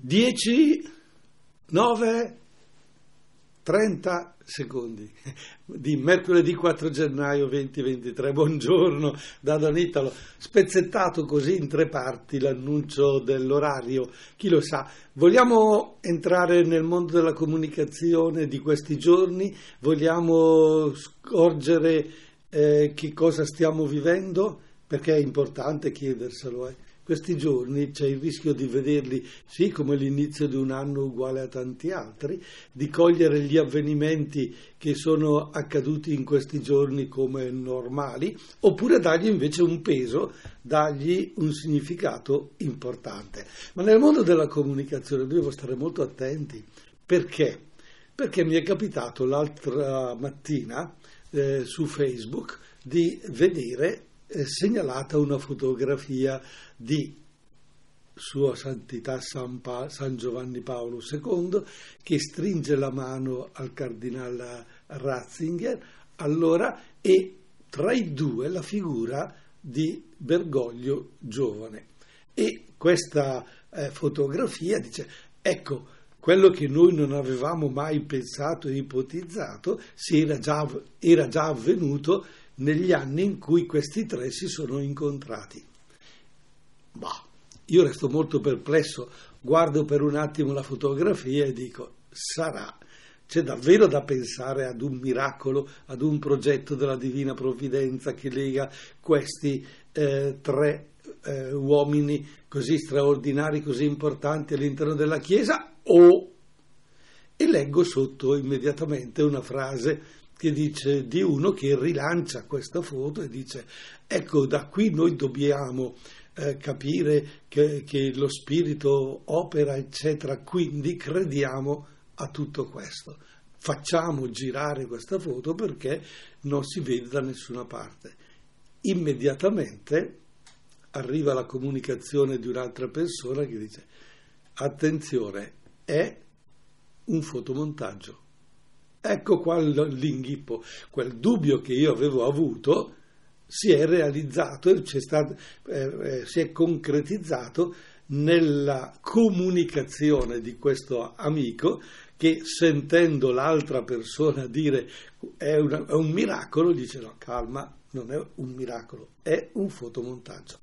10, 9, 30 secondi di mercoledì 4 gennaio 2023. Buongiorno da Don Italo. Spezzettato così in tre parti l'annuncio dell'orario. Chi lo sa, vogliamo entrare nel mondo della comunicazione di questi giorni? Vogliamo scorgere eh, che cosa stiamo vivendo? Perché è importante chiederselo. Eh questi giorni c'è il rischio di vederli, sì, come l'inizio di un anno uguale a tanti altri, di cogliere gli avvenimenti che sono accaduti in questi giorni come normali, oppure dargli invece un peso, dargli un significato importante. Ma nel mondo della comunicazione dobbiamo stare molto attenti. Perché? Perché mi è capitato l'altra mattina eh, su Facebook di vedere segnalata una fotografia di Sua Santità San, pa- San, Giovanni Paolo II che stringe la mano al cardinale Ratzinger allora e tra i due la figura di Bergoglio giovane. E questa eh, fotografia dice, ecco, quello che noi non avevamo mai pensato e ipotizzato era già, era già avvenuto negli anni in cui questi tre si sono incontrati. Bah, io resto molto perplesso, guardo per un attimo la fotografia e dico, sarà. C'è davvero da pensare ad un miracolo, ad un progetto della Divina Provvidenza che lega questi eh, tre eh, uomini così straordinari, così importanti all'interno della Chiesa? O... E leggo sotto immediatamente una frase che dice di uno che rilancia questa foto e dice ecco da qui noi dobbiamo eh, capire che, che lo spirito opera eccetera. Quindi crediamo a tutto questo. Facciamo girare questa foto perché non si vede da nessuna parte. Immediatamente arriva la comunicazione di un'altra persona che dice attenzione è un fotomontaggio Ecco qua l'inghippo, quel dubbio che io avevo avuto si è realizzato, stato, eh, eh, si è concretizzato nella comunicazione di questo amico che sentendo l'altra persona dire è, una, è un miracolo, dice no, calma, non è un miracolo, è un fotomontaggio.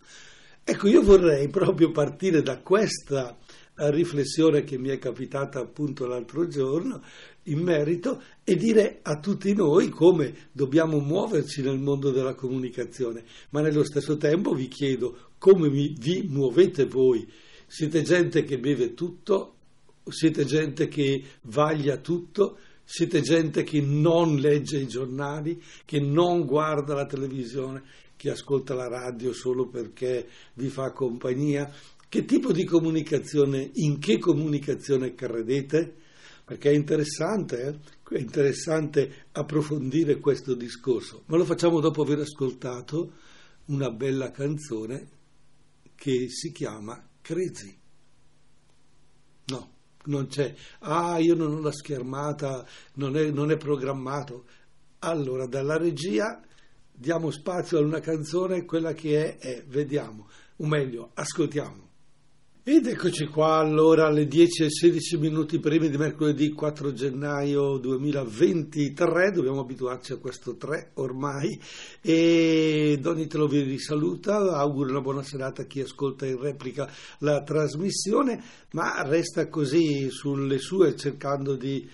Ecco, io vorrei proprio partire da questa riflessione che mi è capitata appunto l'altro giorno in merito e dire a tutti noi come dobbiamo muoverci nel mondo della comunicazione, ma nello stesso tempo vi chiedo come vi, muovete voi. Siete gente che beve tutto, siete gente che vaglia tutto, siete gente che non legge i giornali, che non guarda la televisione, che ascolta la radio solo perché vi fa compagnia. Che tipo di comunicazione, in che comunicazione credete? Perché è interessante, eh? è interessante approfondire questo discorso, ma lo facciamo dopo aver ascoltato una bella canzone che si chiama Crazy. No, non c'è. Ah, io non ho la schermata, non è, non è programmato. Allora, dalla regia diamo spazio a una canzone, quella che è, è, vediamo, o meglio, ascoltiamo. Ed eccoci qua allora alle 10 e 16 minuti prima di mercoledì 4 gennaio 2023, dobbiamo abituarci a questo 3 ormai. E Doni te lo vi saluta, auguro una buona serata a chi ascolta in replica la trasmissione, ma resta così sulle sue cercando di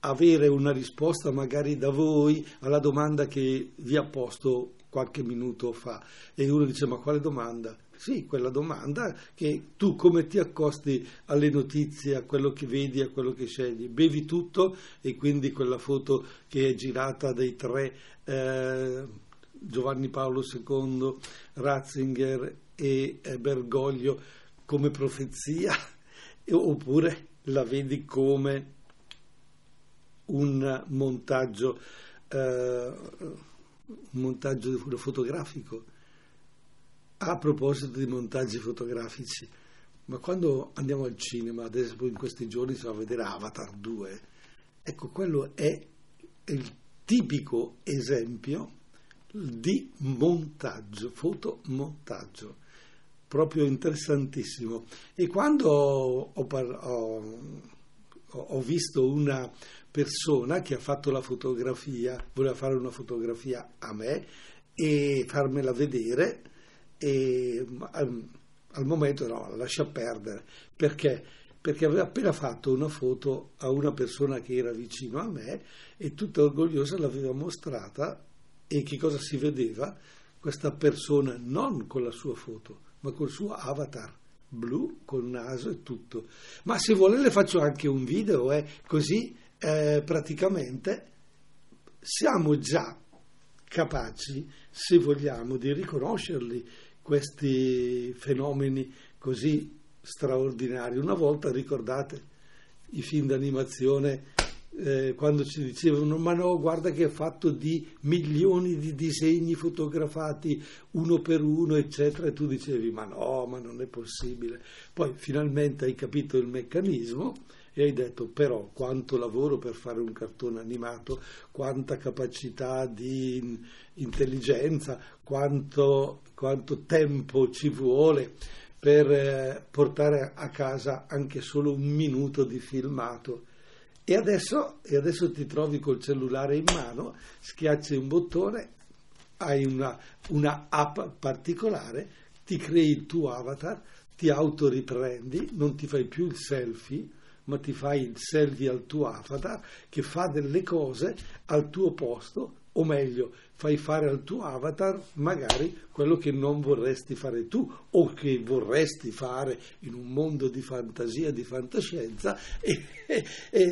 avere una risposta magari da voi alla domanda che vi ha posto qualche minuto fa. E uno dice ma quale domanda? Sì, quella domanda che tu come ti accosti alle notizie, a quello che vedi, a quello che scegli. Bevi tutto e quindi quella foto che è girata dai tre eh, Giovanni Paolo II, Ratzinger e eh, Bergoglio come profezia oppure la vedi come un montaggio, eh, un montaggio fotografico a proposito di montaggi fotografici, ma quando andiamo al cinema, adesso in questi giorni si va a vedere Avatar 2, ecco, quello è il tipico esempio di montaggio, fotomontaggio. proprio interessantissimo. E quando ho, ho, ho visto una persona che ha fatto la fotografia, voleva fare una fotografia a me e farmela vedere, e al, momento no, lascia perdere. Perché? Perché aveva appena fatto una foto a una persona che era vicino a me e tutta orgogliosa l'aveva mostrata e che cosa si vedeva? Questa persona non con la sua foto, ma col suo avatar blu, col naso e tutto. Ma se vuole le faccio anche un video, eh, così eh, praticamente siamo già capaci, se vogliamo, di riconoscerli questi fenomeni così straordinari. Una volta ricordate i film d'animazione eh, quando ci dicevano ma no guarda che è fatto di milioni di disegni fotografati uno per uno eccetera e tu dicevi ma no ma non è possibile poi finalmente hai capito il meccanismo e hai detto però quanto lavoro per fare un cartone animato, quanta capacità di intelligenza, quanto, quanto tempo ci vuole per eh, portare a casa anche solo un minuto di filmato. E adesso, e adesso ti trovi col cellulare in mano, schiacci un bottone, hai una, una app particolare, ti crei il tuo avatar, ti autoriprendi, non ti fai più il selfie, ma ti fai selfie al tuo avatar che fa delle cose al tuo posto, o meglio, fai fare al tuo avatar magari quello che non vorresti fare tu o che vorresti fare in un mondo di fantasia, di fantascienza e, e, e,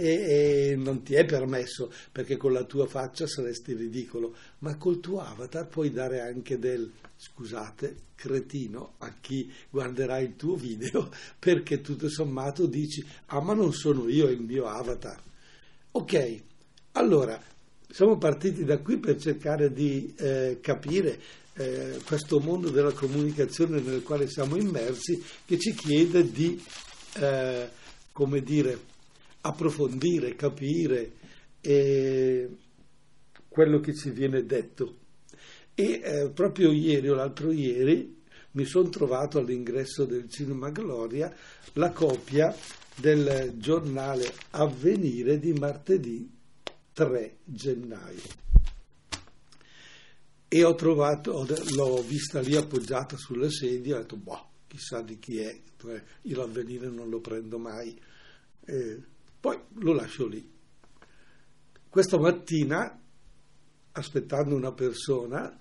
e non ti è permesso perché con la tua faccia saresti ridicolo, ma col tuo avatar puoi dare anche del scusate, cretino a chi guarderà il tuo video perché tutto sommato dici ah ma non sono io il mio avatar. Ok, allora siamo partiti da qui per cercare di eh, capire eh, questo mondo della comunicazione nel quale siamo immersi che ci chiede di, eh, come dire, approfondire, capire eh, quello che ci viene detto. E eh, proprio ieri o l'altro ieri mi sono trovato all'ingresso del Cinema Gloria la copia del giornale Avvenire di martedì 3 gennaio. E ho trovato, l'ho vista lì appoggiata sulla sedia, ho detto, boh, chissà di chi è, io l'avvenire non lo prendo mai, eh, poi lo lascio lì. Questa mattina, aspettando una persona,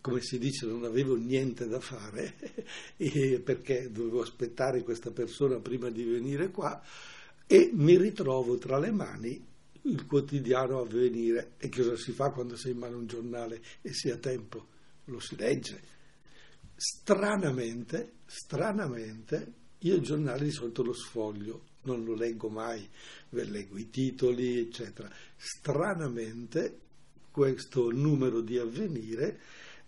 come si dice, non avevo niente da fare perché dovevo aspettare questa persona prima di venire qua e mi ritrovo tra le mani il quotidiano avvenire. E cosa si fa quando sei in mano un giornale e si ha tempo? Lo si legge. Stranamente, stranamente, io il giornale di solito lo sfoglio, non lo leggo mai, leggo i titoli, eccetera. Stranamente, questo numero di avvenire,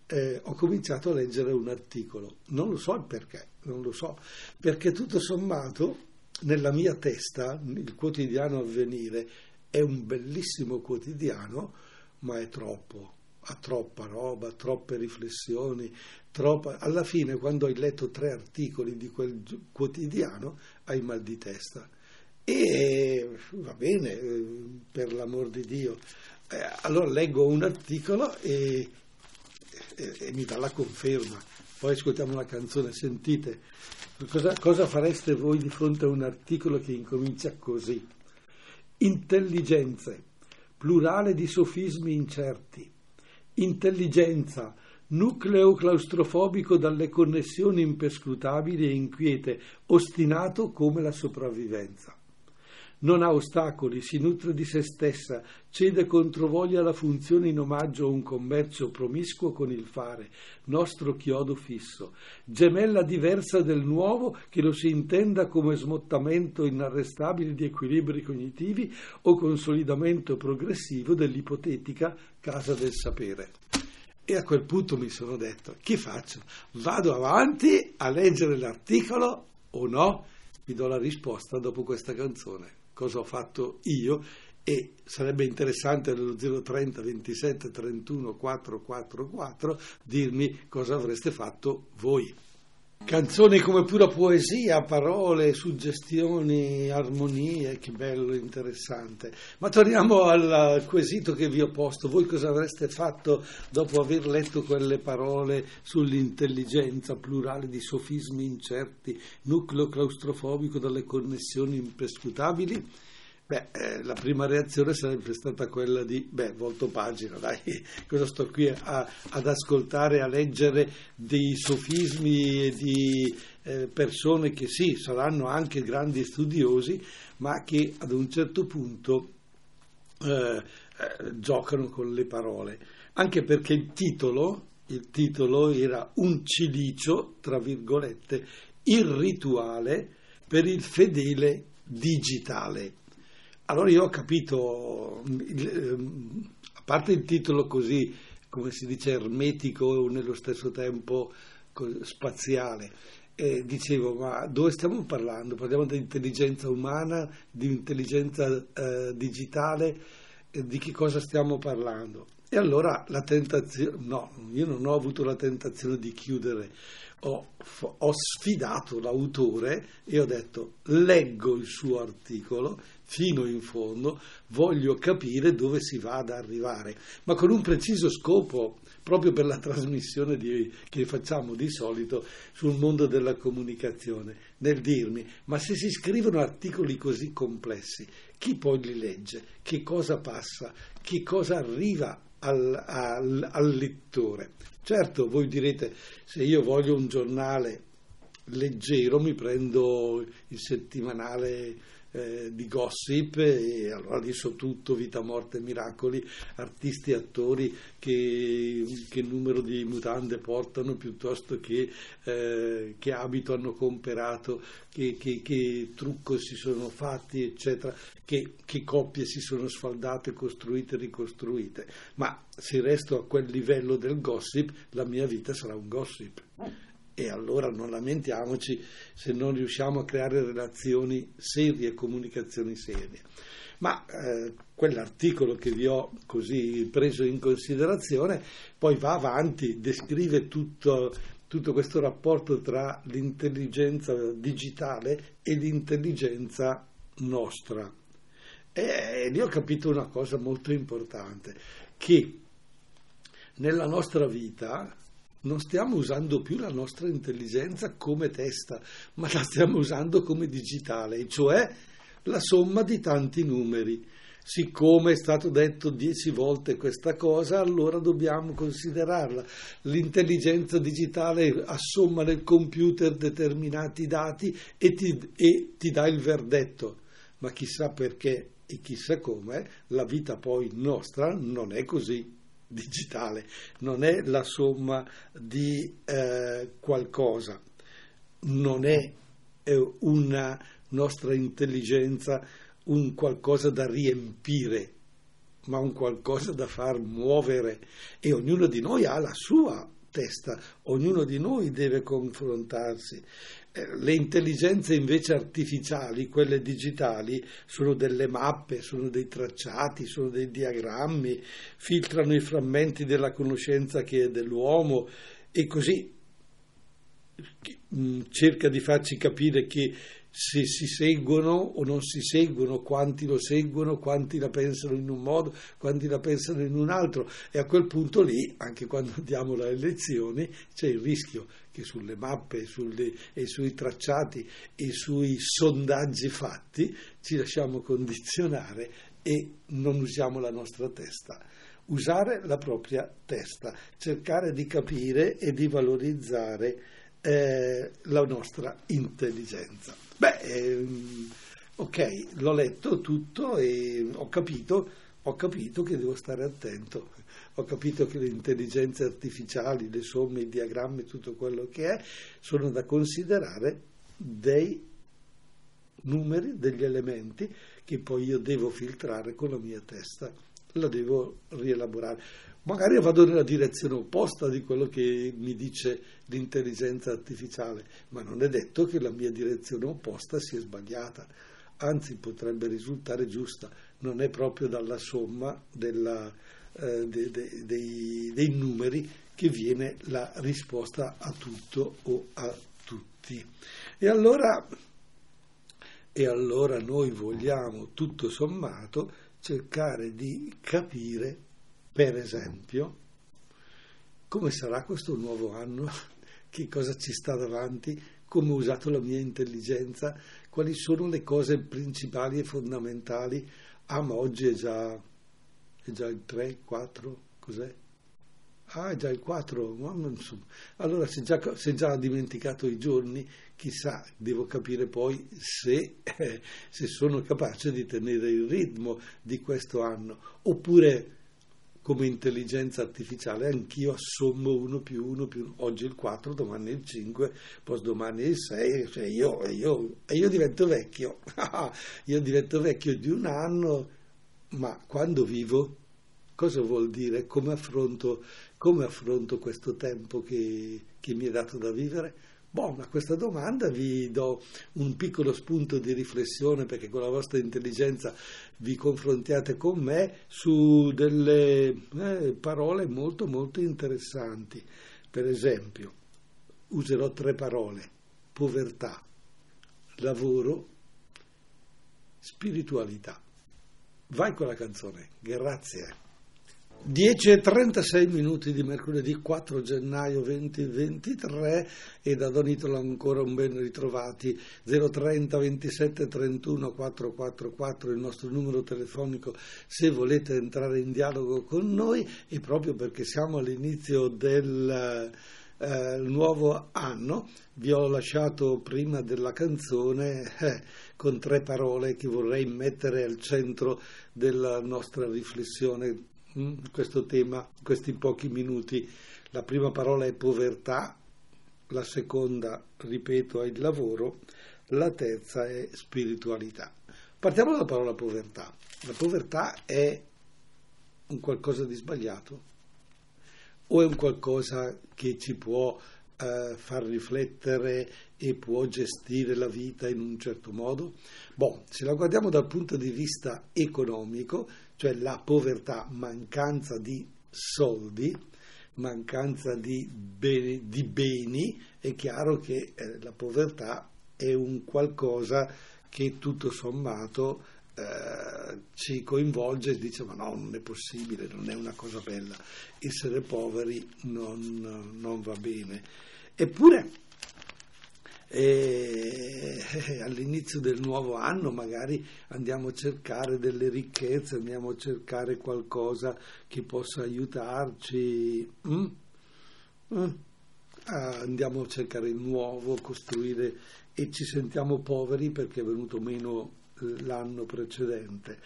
eh, ho cominciato a leggere un articolo. Non lo so il perché, non lo so, perché tutto sommato nella mia testa il quotidiano avvenire è un bellissimo quotidiano, ma è troppo, ha troppa roba, troppe riflessioni, troppa... alla fine quando hai letto tre articoli di quel quotidiano hai mal di testa. E va bene, eh, per l'amor di Dio. Eh, allora leggo un articolo e, e, e, mi dà la conferma. Poi ascoltiamo la canzone, sentite, cosa, cosa fareste voi di fronte a un articolo che incomincia così? Intelligenze, plurale di sofismi incerti. Intelligenza, nucleo claustrofobico dalle connessioni imperscrutabili e inquiete, ostinato come la sopravvivenza non ha ostacoli, si nutre di se stessa, cede controvoglia la funzione in omaggio a un commercio promiscuo con il fare, nostro chiodo fisso, gemella diversa del nuovo che lo si intenda come smottamento inarrestabile di equilibri cognitivi o consolidamento progressivo dell'ipotetica casa del sapere. E a quel punto mi sono detto, che faccio? Vado avanti a leggere l'articolo o no? Vi do la risposta dopo questa canzone cosa ho fatto io e sarebbe interessante nello 030 27 31 444 dirmi cosa avreste fatto voi. Canzoni come pura poesia, parole, suggestioni, armonie, che bello, interessante. Ma torniamo al quesito che vi ho posto. Voi cosa avreste fatto dopo aver letto quelle parole sull'intelligenza plurale di sofismi incerti, nucleo claustrofobico dalle connessioni imperscrutabili? Beh, eh, la prima reazione sarebbe stata quella di, beh, volto pagina, dai, cosa sto qui a, ad ascoltare, a leggere dei sofismi di eh, persone che sì, saranno anche grandi studiosi, ma che ad un certo punto eh, eh giocano con le parole. Anche perché il titolo, il titolo era un cilicio, tra virgolette, irrituale per il fedele digitale. Allora io ho capito, ehm, a parte il titolo così, come si dice, ermetico e nello stesso tempo spaziale, eh, dicevo, ma dove stiamo parlando? Parliamo di intelligenza umana, di intelligenza eh, digitale, eh, di che cosa stiamo parlando? E allora la tentazione, no, io non ho avuto la tentazione di chiudere, ho, ho sfidato l'autore e ho detto leggo il suo articolo fino in fondo, voglio capire dove si va ad arrivare, ma con un preciso scopo, proprio per la trasmissione di, che facciamo di solito sul mondo della comunicazione, nel dirmi, ma se si scrivono articoli così complessi, chi poi li legge? Che cosa passa? Che cosa arriva al, al, al lettore? Certo, voi direte, se io voglio un giornale leggero mi prendo il settimanale eh, di gossip e allora lì so tutto, vita, morte, miracoli, artisti, attori che, che numero di mutande portano piuttosto che, eh, che abito hanno comperato, che, che, che, trucco si sono fatti, eccetera, che, che coppie si sono sfaldate, costruite ricostruite. Ma se resto a quel livello del gossip, la mia vita sarà un gossip e allora non lamentiamoci se non riusciamo a creare relazioni serie, comunicazioni serie. Ma eh, quell'articolo che vi ho così preso in considerazione poi va avanti, descrive tutto, tutto questo rapporto tra l'intelligenza digitale e l'intelligenza nostra. E lì ho capito una cosa molto importante, che nella nostra vita non stiamo usando più la nostra intelligenza come testa, ma la stiamo usando come digitale, cioè la somma di tanti numeri. Siccome è stato detto dieci volte questa cosa, allora dobbiamo considerarla. L'intelligenza digitale assomma nel computer determinati dati e ti, e ti dà il verdetto. Ma chissà perché e chissà come, la vita poi nostra non è così digitale, non è la somma di eh, qualcosa, non è eh, una nostra intelligenza un qualcosa da riempire, ma un qualcosa da far muovere. E ognuno di noi ha la sua testa, ognuno di noi deve confrontarsi le intelligenze invece artificiali, quelle digitali, sono delle mappe, sono dei tracciati, sono dei diagrammi, filtrano i frammenti della conoscenza che è dell'uomo e così mm, cerca di farci capire che se si seguono o non si seguono, quanti lo seguono, quanti la pensano in un modo, quanti la pensano in un altro e a quel punto lì, anche quando diamo le elezioni, c'è il rischio che sulle mappe sulle, e sui tracciati e sui sondaggi fatti ci lasciamo condizionare e non usiamo la nostra testa. Usare la propria testa, cercare di capire e di valorizzare eh, la nostra intelligenza. Beh, ehm, ok, l'ho letto tutto e ho capito, ho capito che devo stare attento, ho capito che le intelligenze artificiali, le somme, i diagrammi, tutto quello che è, sono da considerare dei numeri, degli elementi che poi io devo filtrare con la mia testa, la devo rielaborare. Magari vado nella direzione opposta di quello che mi dice l'intelligenza artificiale, ma non è detto che la mia direzione opposta sia sbagliata, anzi potrebbe risultare giusta, non è proprio dalla somma della, eh, de, de, dei, dei numeri che viene la risposta a tutto o a tutti. E allora, e allora noi vogliamo, tutto sommato, cercare di capire, per esempio, come sarà questo nuovo anno, che cosa ci sta davanti, come ho usato la mia intelligenza, quali sono le cose principali e fondamentali. Ah, ma oggi è già, è già il 3, 4, cos'è? Ah, è già il 4, allora se già, se già ha dimenticato i giorni, chissà, devo capire poi se, se sono capace di tenere il ritmo di questo anno, oppure come intelligenza artificiale anch'io assommo 1 più 1 più 1, oggi il 4, domani il 5, poi il 6, cioè io, io, io divento vecchio, io divento vecchio di un anno, ma quando vivo cosa vuol dire? Come affronto, come affronto questo tempo che, che mi è dato da vivere? Boh, a questa domanda vi do un piccolo spunto di riflessione perché con la vostra intelligenza vi confrontiate con me su delle eh, parole molto molto interessanti. Per esempio, userò tre parole, povertà, lavoro, spiritualità. Vai con la canzone, grazie. 10 e 36 minuti di mercoledì 4 gennaio 2023 e da Donitolo ancora un ben ritrovati. 030 27 31 444 il nostro numero telefonico se volete entrare in dialogo con noi e proprio perché siamo all'inizio del eh, nuovo anno vi ho lasciato prima della canzone eh, con tre parole che vorrei mettere al centro della nostra riflessione questo tema, questi pochi minuti. La prima parola è povertà, la seconda, ripeto, è il lavoro, la terza è spiritualità. Partiamo dalla parola povertà. La povertà è un qualcosa di sbagliato o è un qualcosa che ci può eh, far riflettere e può gestire la vita in un certo modo? Boh, se la guardiamo dal punto di vista economico, cioè la povertà, mancanza di soldi, mancanza di beni, di beni è chiaro che eh, la povertà è un qualcosa che tutto sommato eh, ci coinvolge e dice ma no, non è possibile, non è una cosa bella, essere poveri non, non va bene. Eppure e all'inizio del nuovo anno magari andiamo a cercare delle ricchezze, andiamo a cercare qualcosa che possa aiutarci. Mm? Mm? Ah, andiamo a cercare il nuovo, costruire e ci sentiamo poveri perché è venuto meno eh, l'anno precedente.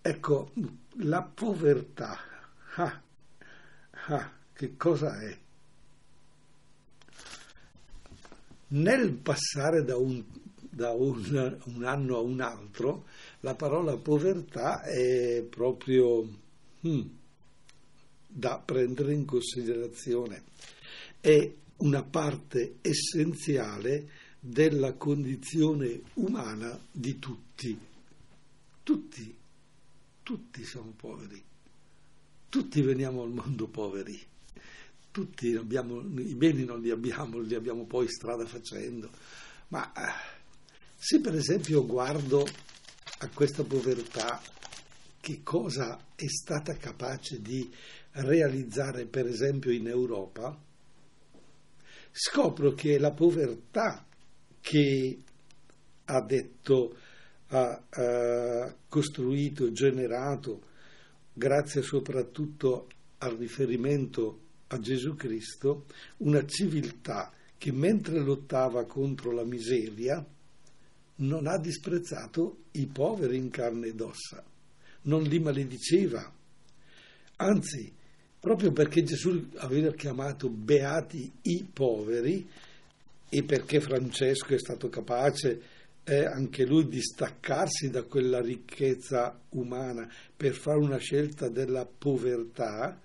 Ecco, la povertà, ah, ah, che cosa è? Nel passare da un, da un, un anno a un altro, la parola povertà è proprio hmm, da prendere in considerazione. È una parte essenziale della condizione umana di tutti. Tutti, tutti siamo poveri. Tutti veniamo al mondo poveri tutti abbiamo, i beni non li abbiamo, li abbiamo poi strada facendo, ma eh, se per esempio guardo a questa povertà, che cosa è stata capace di realizzare per esempio in Europa, scopro che la povertà che ha detto, ha, ha costruito, generato, grazie soprattutto al riferimento a Gesù Cristo una civiltà che mentre lottava contro la miseria non ha disprezzato i poveri in carne ed ossa, non li malediceva, anzi, proprio perché Gesù aveva chiamato beati i poveri e perché Francesco è stato capace eh, anche lui di staccarsi da quella ricchezza umana per fare una scelta della povertà,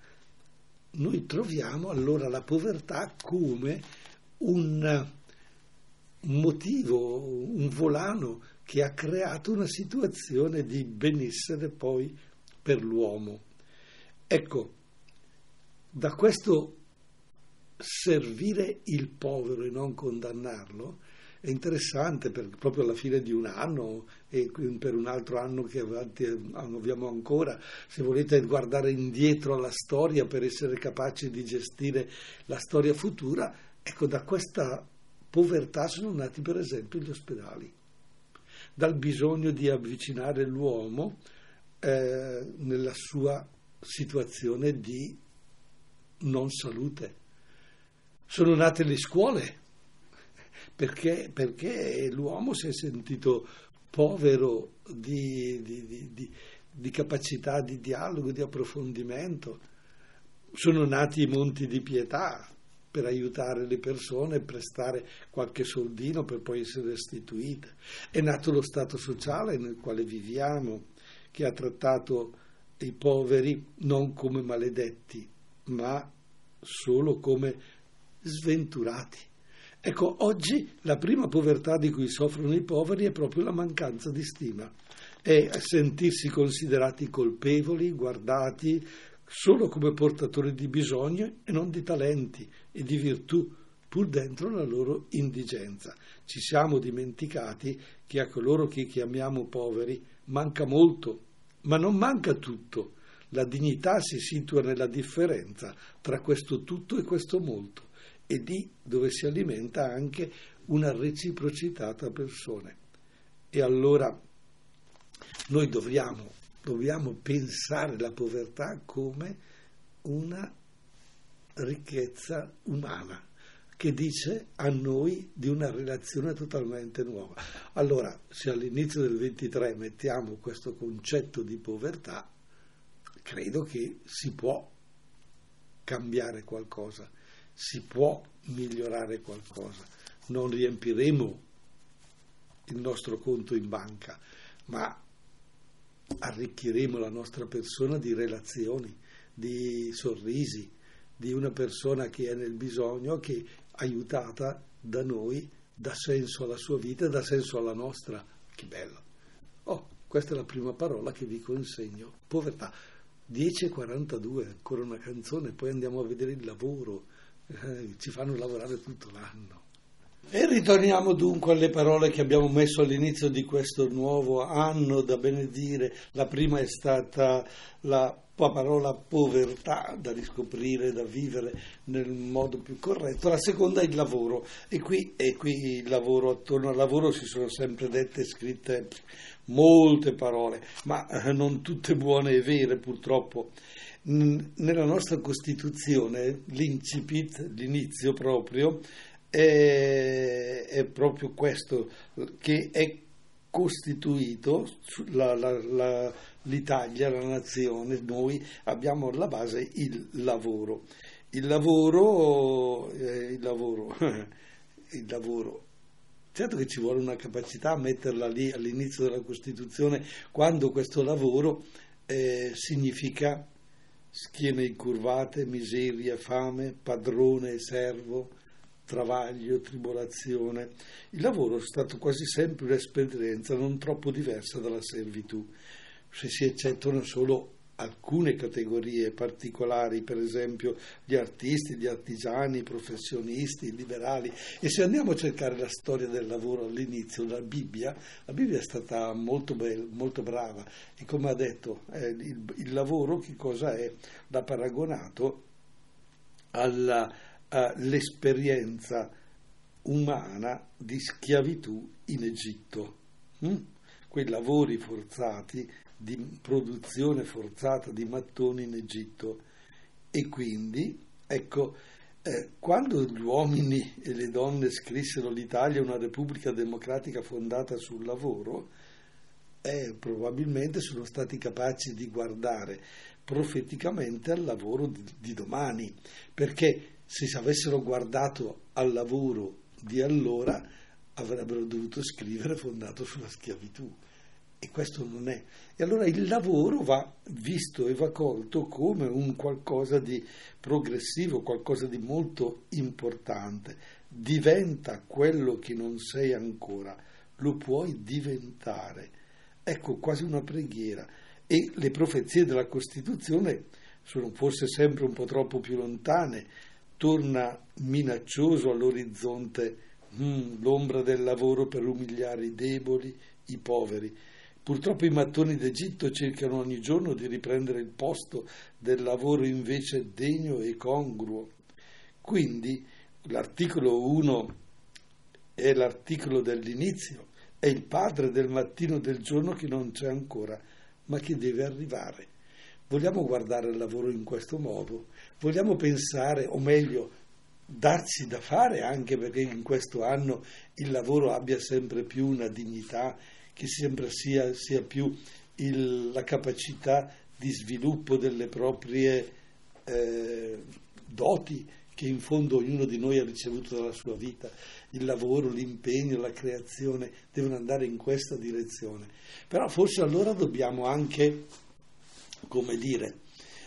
noi troviamo allora la povertà come un motivo, un volano che ha creato una situazione di benessere poi per l'uomo. Ecco, da questo servire il povero e non condannarlo, è interessante per, proprio alla fine di un anno e per un altro anno che avanti abbiamo ancora, se volete guardare indietro alla storia per essere capaci di gestire la storia futura, ecco da questa povertà sono nati per esempio gli ospedali, dal bisogno di avvicinare l'uomo eh, nella sua situazione di non salute. Sono nate le scuole perché, perché l'uomo si è sentito povero di, di, di, di, capacità di dialogo, di approfondimento. Sono nati i monti di pietà per aiutare le persone, prestare qualche soldino per poi essere restituite. È nato lo Stato sociale nel quale viviamo, che ha trattato i poveri non come maledetti, ma solo come sventurati. Ecco, oggi la prima povertà di cui soffrono i poveri è proprio la mancanza di stima, è sentirsi considerati colpevoli, guardati solo come portatori di bisogni e non di talenti e di virtù, pur dentro la loro indigenza. Ci siamo dimenticati che a coloro che chiamiamo poveri manca molto, ma non manca tutto. La dignità si situa nella differenza tra questo tutto e questo molto e lì dove si alimenta anche una reciprocità tra persone. E allora noi dobbiamo, dobbiamo pensare la povertà come una ricchezza umana che dice a noi di una relazione totalmente nuova. Allora, se all'inizio del 23 mettiamo questo concetto di povertà, credo che si può cambiare qualcosa si può migliorare qualcosa. Non riempiremo il nostro conto in banca, ma arricchiremo la nostra persona di relazioni, di sorrisi, di una persona che è nel bisogno, che aiutata da noi dà senso alla sua vita dà senso alla nostra. Che bello! Oh, questa è la prima parola che vi consegno. Povertà. 10.42, ancora una canzone, poi andiamo a vedere il lavoro ci fanno lavorare tutto l'anno. E ritorniamo dunque alle parole che abbiamo messo all'inizio di questo nuovo anno da benedire. La prima è stata la parola povertà da riscoprire, da vivere nel modo più corretto, la seconda è il lavoro. E qui, e qui il lavoro, attorno al lavoro si sono sempre dette e scritte molte parole, ma eh, non tutte buone e vere purtroppo. Nella nostra Costituzione l'incipit, l'inizio proprio, è, è proprio questo, che è costituito la, la, la, l'Italia, la nazione, noi abbiamo alla base il lavoro. Il lavoro, eh, il lavoro, il lavoro. Certo che ci vuole una capacità a metterla lì all'inizio della Costituzione quando questo lavoro eh, significa schiene incurvate, miseria, fame, padrone e servo, travaglio, tribolazione. Il lavoro è stato quasi sempre un'esperienza non troppo diversa dalla servitù, se si eccettano solo alcune categorie particolari, per esempio gli artisti, gli artigiani, i professionisti, i liberali. E se andiamo a cercare la storia del lavoro all'inizio, la Bibbia, la Bibbia è stata molto, be- molto brava e come ha detto, eh, il, il, lavoro che cosa è? L'ha paragonato all'esperienza umana di schiavitù in Egitto. Mm? Quei lavori forzati di produzione forzata di mattoni in Egitto e quindi, ecco, eh, quando gli uomini e le donne scrissero l'Italia una repubblica democratica fondata sul lavoro, eh, probabilmente sono stati capaci di guardare profeticamente al lavoro di, di domani, perché se avessero guardato al lavoro di allora avrebbero dovuto scrivere fondato sulla schiavitù. E questo non è. E allora il lavoro va visto e va colto come un qualcosa di progressivo, qualcosa di molto importante. Diventa quello che non sei ancora, lo puoi diventare. Ecco, quasi una preghiera. E le profezie della Costituzione sono forse sempre un po' troppo più lontane, torna minaccioso all'orizzonte mm, l'ombra del lavoro per umiliare i deboli, i poveri. Purtroppo i mattoni d'Egitto cercano ogni giorno di riprendere il posto del lavoro invece degno e congruo. Quindi l'articolo 1 è l'articolo dell'inizio, è il padre del mattino del giorno che non c'è ancora, ma che deve arrivare. Vogliamo guardare il lavoro in questo modo? Vogliamo pensare, o meglio, darci da fare anche perché in questo anno il lavoro abbia sempre più una dignità, che sempre sia, sia più il, la capacità di sviluppo delle proprie eh, doti che in fondo ognuno di noi ha ricevuto dalla sua vita. Il lavoro, l'impegno, la creazione devono andare in questa direzione. Però forse allora dobbiamo anche, come dire,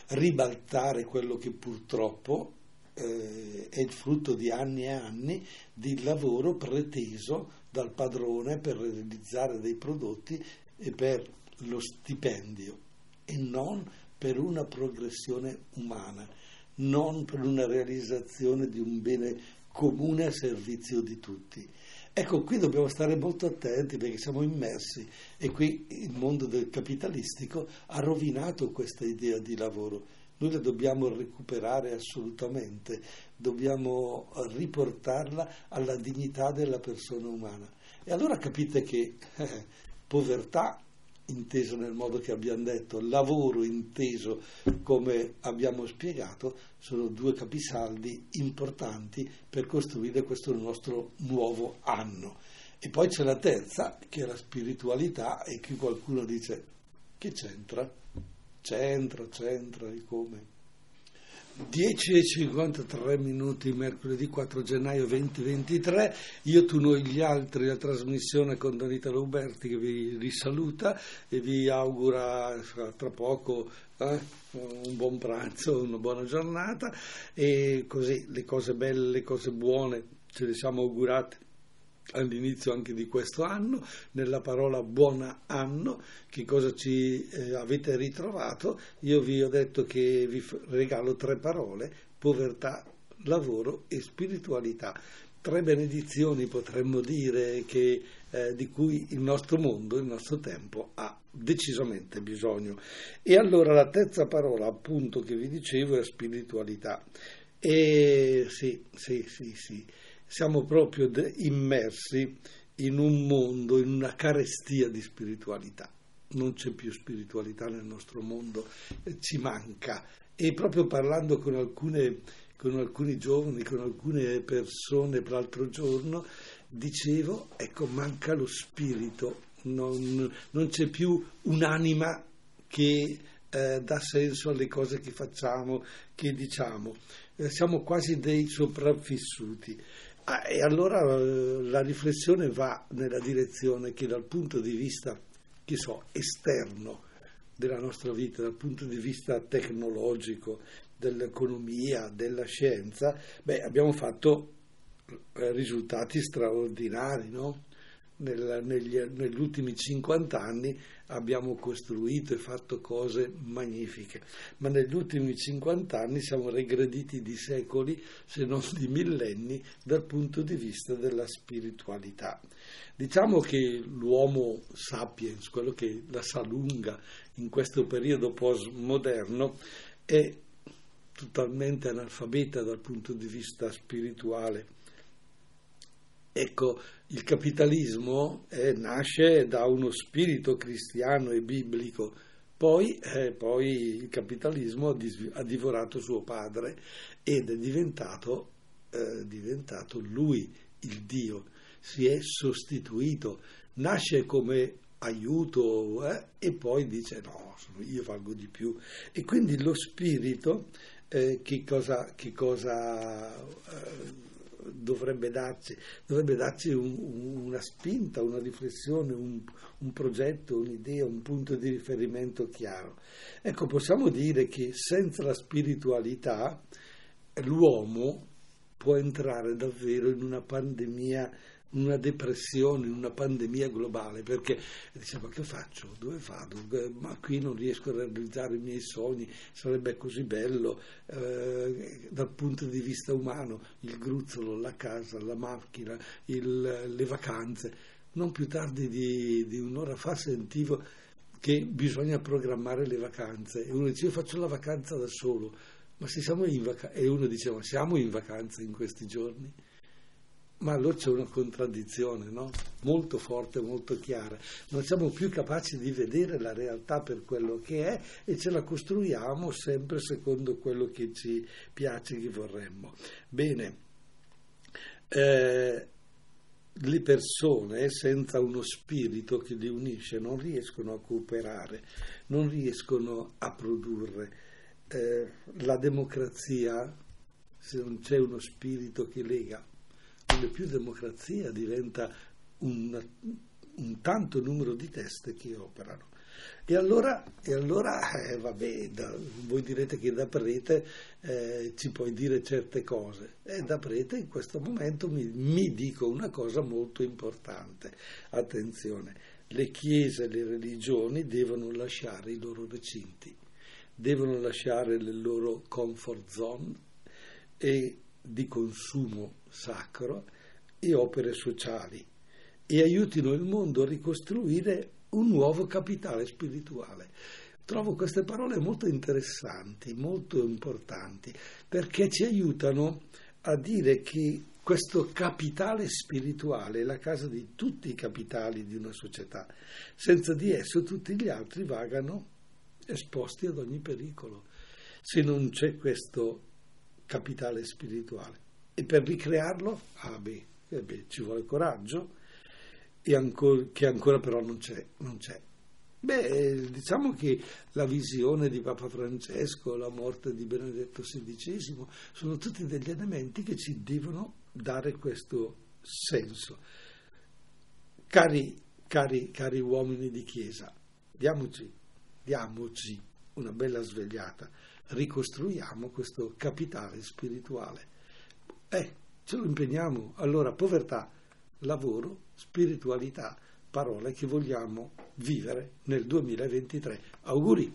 ribaltare quello che purtroppo eh, è il frutto di anni e anni di lavoro preteso dal padrone per realizzare dei prodotti e per lo stipendio e non per una progressione umana, non per una realizzazione di un bene comune a servizio di tutti. Ecco, qui dobbiamo stare molto attenti perché siamo immersi e qui il mondo del capitalistico ha rovinato questa idea di lavoro noi la dobbiamo recuperare assolutamente, dobbiamo riportarla alla dignità della persona umana. E allora capite che eh, povertà inteso nel modo che abbiamo detto, lavoro inteso come abbiamo spiegato, sono due capisaldi importanti per costruire questo nostro nuovo anno. E poi c'è la terza, che è la spiritualità, e qui qualcuno dice, che c'entra? C'entra, c'entra, e come? 10 e 53 minuti, mercoledì 4 gennaio 2023. Io, tu, noi, gli altri, la trasmissione con Donita Roberti che vi risaluta e vi augura tra poco eh, un buon pranzo, una buona giornata e così le cose belle, le cose buone ce le siamo augurate all'inizio anche di questo anno, nella parola buon anno, che cosa ci eh, avete ritrovato? Io vi ho detto che vi regalo tre parole, povertà, lavoro e spiritualità. Tre benedizioni potremmo dire che, eh, di cui il nostro mondo, il nostro tempo ha decisamente bisogno. E allora la terza parola appunto che vi dicevo è spiritualità. E sì, sì, sì, sì siamo proprio immersi in un mondo, in una carestia di spiritualità. Non c'è più spiritualità nel nostro mondo, eh, ci manca. E proprio parlando con, alcune, con alcuni giovani, con alcune persone l'altro giorno, dicevo, ecco, manca lo spirito, non, non c'è più un'anima che eh, dà senso alle cose che facciamo, che diciamo. Eh, siamo quasi dei sopravvissuti. Ah, e allora eh, la riflessione va nella direzione che dal punto di vista, che so, esterno della nostra vita, dal punto di vista tecnologico, dell'economia, della scienza, beh, abbiamo fatto eh, risultati straordinari, no? Nel, negli, negli ultimi 50 anni abbiamo costruito e fatto cose magnifiche, ma negli ultimi 50 anni siamo regrediti di secoli, se non di millenni, dal punto di vista della spiritualità. Diciamo che l'uomo sapiens, quello che la sa lunga in questo periodo postmoderno, è totalmente analfabeta dal punto di vista spirituale Ecco, il capitalismo eh, nasce da uno spirito cristiano e biblico, poi, eh, poi il capitalismo ha, dis- ha, divorato suo padre ed è diventato, eh, diventato lui il Dio, si è sostituito, nasce come aiuto eh, e poi dice no, io valgo di più. E quindi lo spirito eh, che cosa, che cosa eh, dovrebbe darci, dovrebbe darci un, una spinta, una riflessione, un, un progetto, un'idea, un punto di riferimento chiaro. Ecco, possiamo dire che senza la spiritualità l'uomo può entrare davvero in una pandemia una depressione, una pandemia globale, perché diciamo che faccio? Dove vado? Ma qui non riesco a realizzare i miei sogni, sarebbe così bello eh, dal punto di vista umano, il gruzzolo, la casa, la macchina, il, le vacanze. Non più tardi di, di un'ora fa sentivo che bisogna programmare le vacanze e uno dice io faccio la vacanza da solo, ma se siamo in vacanza, e uno dice ma siamo in vacanza in questi giorni? Ma allora c'è una contraddizione, no? Molto forte, molto chiara. Non siamo più capaci di vedere la realtà per quello che è e ce la costruiamo sempre secondo quello che ci piace, che vorremmo. Bene, eh, le persone senza uno spirito che li unisce non riescono a cooperare, non riescono a produrre. Eh, la democrazia, se non c'è uno spirito che lega, non più democrazia, diventa un, un tanto numero di teste che operano. E allora, e allora eh, vabbè, da, voi direte che da prete eh, ci puoi dire certe cose. E da prete in questo momento mi, mi dico una cosa molto importante. Attenzione, le chiese e le religioni devono lasciare i loro recinti, devono lasciare le loro comfort zone e di consumo sacro e opere sociali e aiutino il mondo a ricostruire un nuovo capitale spirituale. Trovo queste parole molto interessanti, molto importanti, perché ci aiutano a dire che questo capitale spirituale è la casa di tutti i capitali di una società. Senza di esso tutti gli altri vagano esposti ad ogni pericolo. Se non c'è questo capitale spirituale. E per ricrearlo, ah beh, eh beh ci vuole coraggio, ancora, che ancora però non c'è, non c'è. Beh, diciamo che la visione di Papa Francesco, la morte di Benedetto XVI, sono tutti degli elementi che ci devono dare questo senso. Cari, cari, cari uomini di Chiesa, diamoci, diamoci una bella svegliata, ricostruiamo questo capitale spirituale. Eh, ce lo impegniamo. Allora, povertà, lavoro, spiritualità, parole che vogliamo vivere nel 2023. Auguri!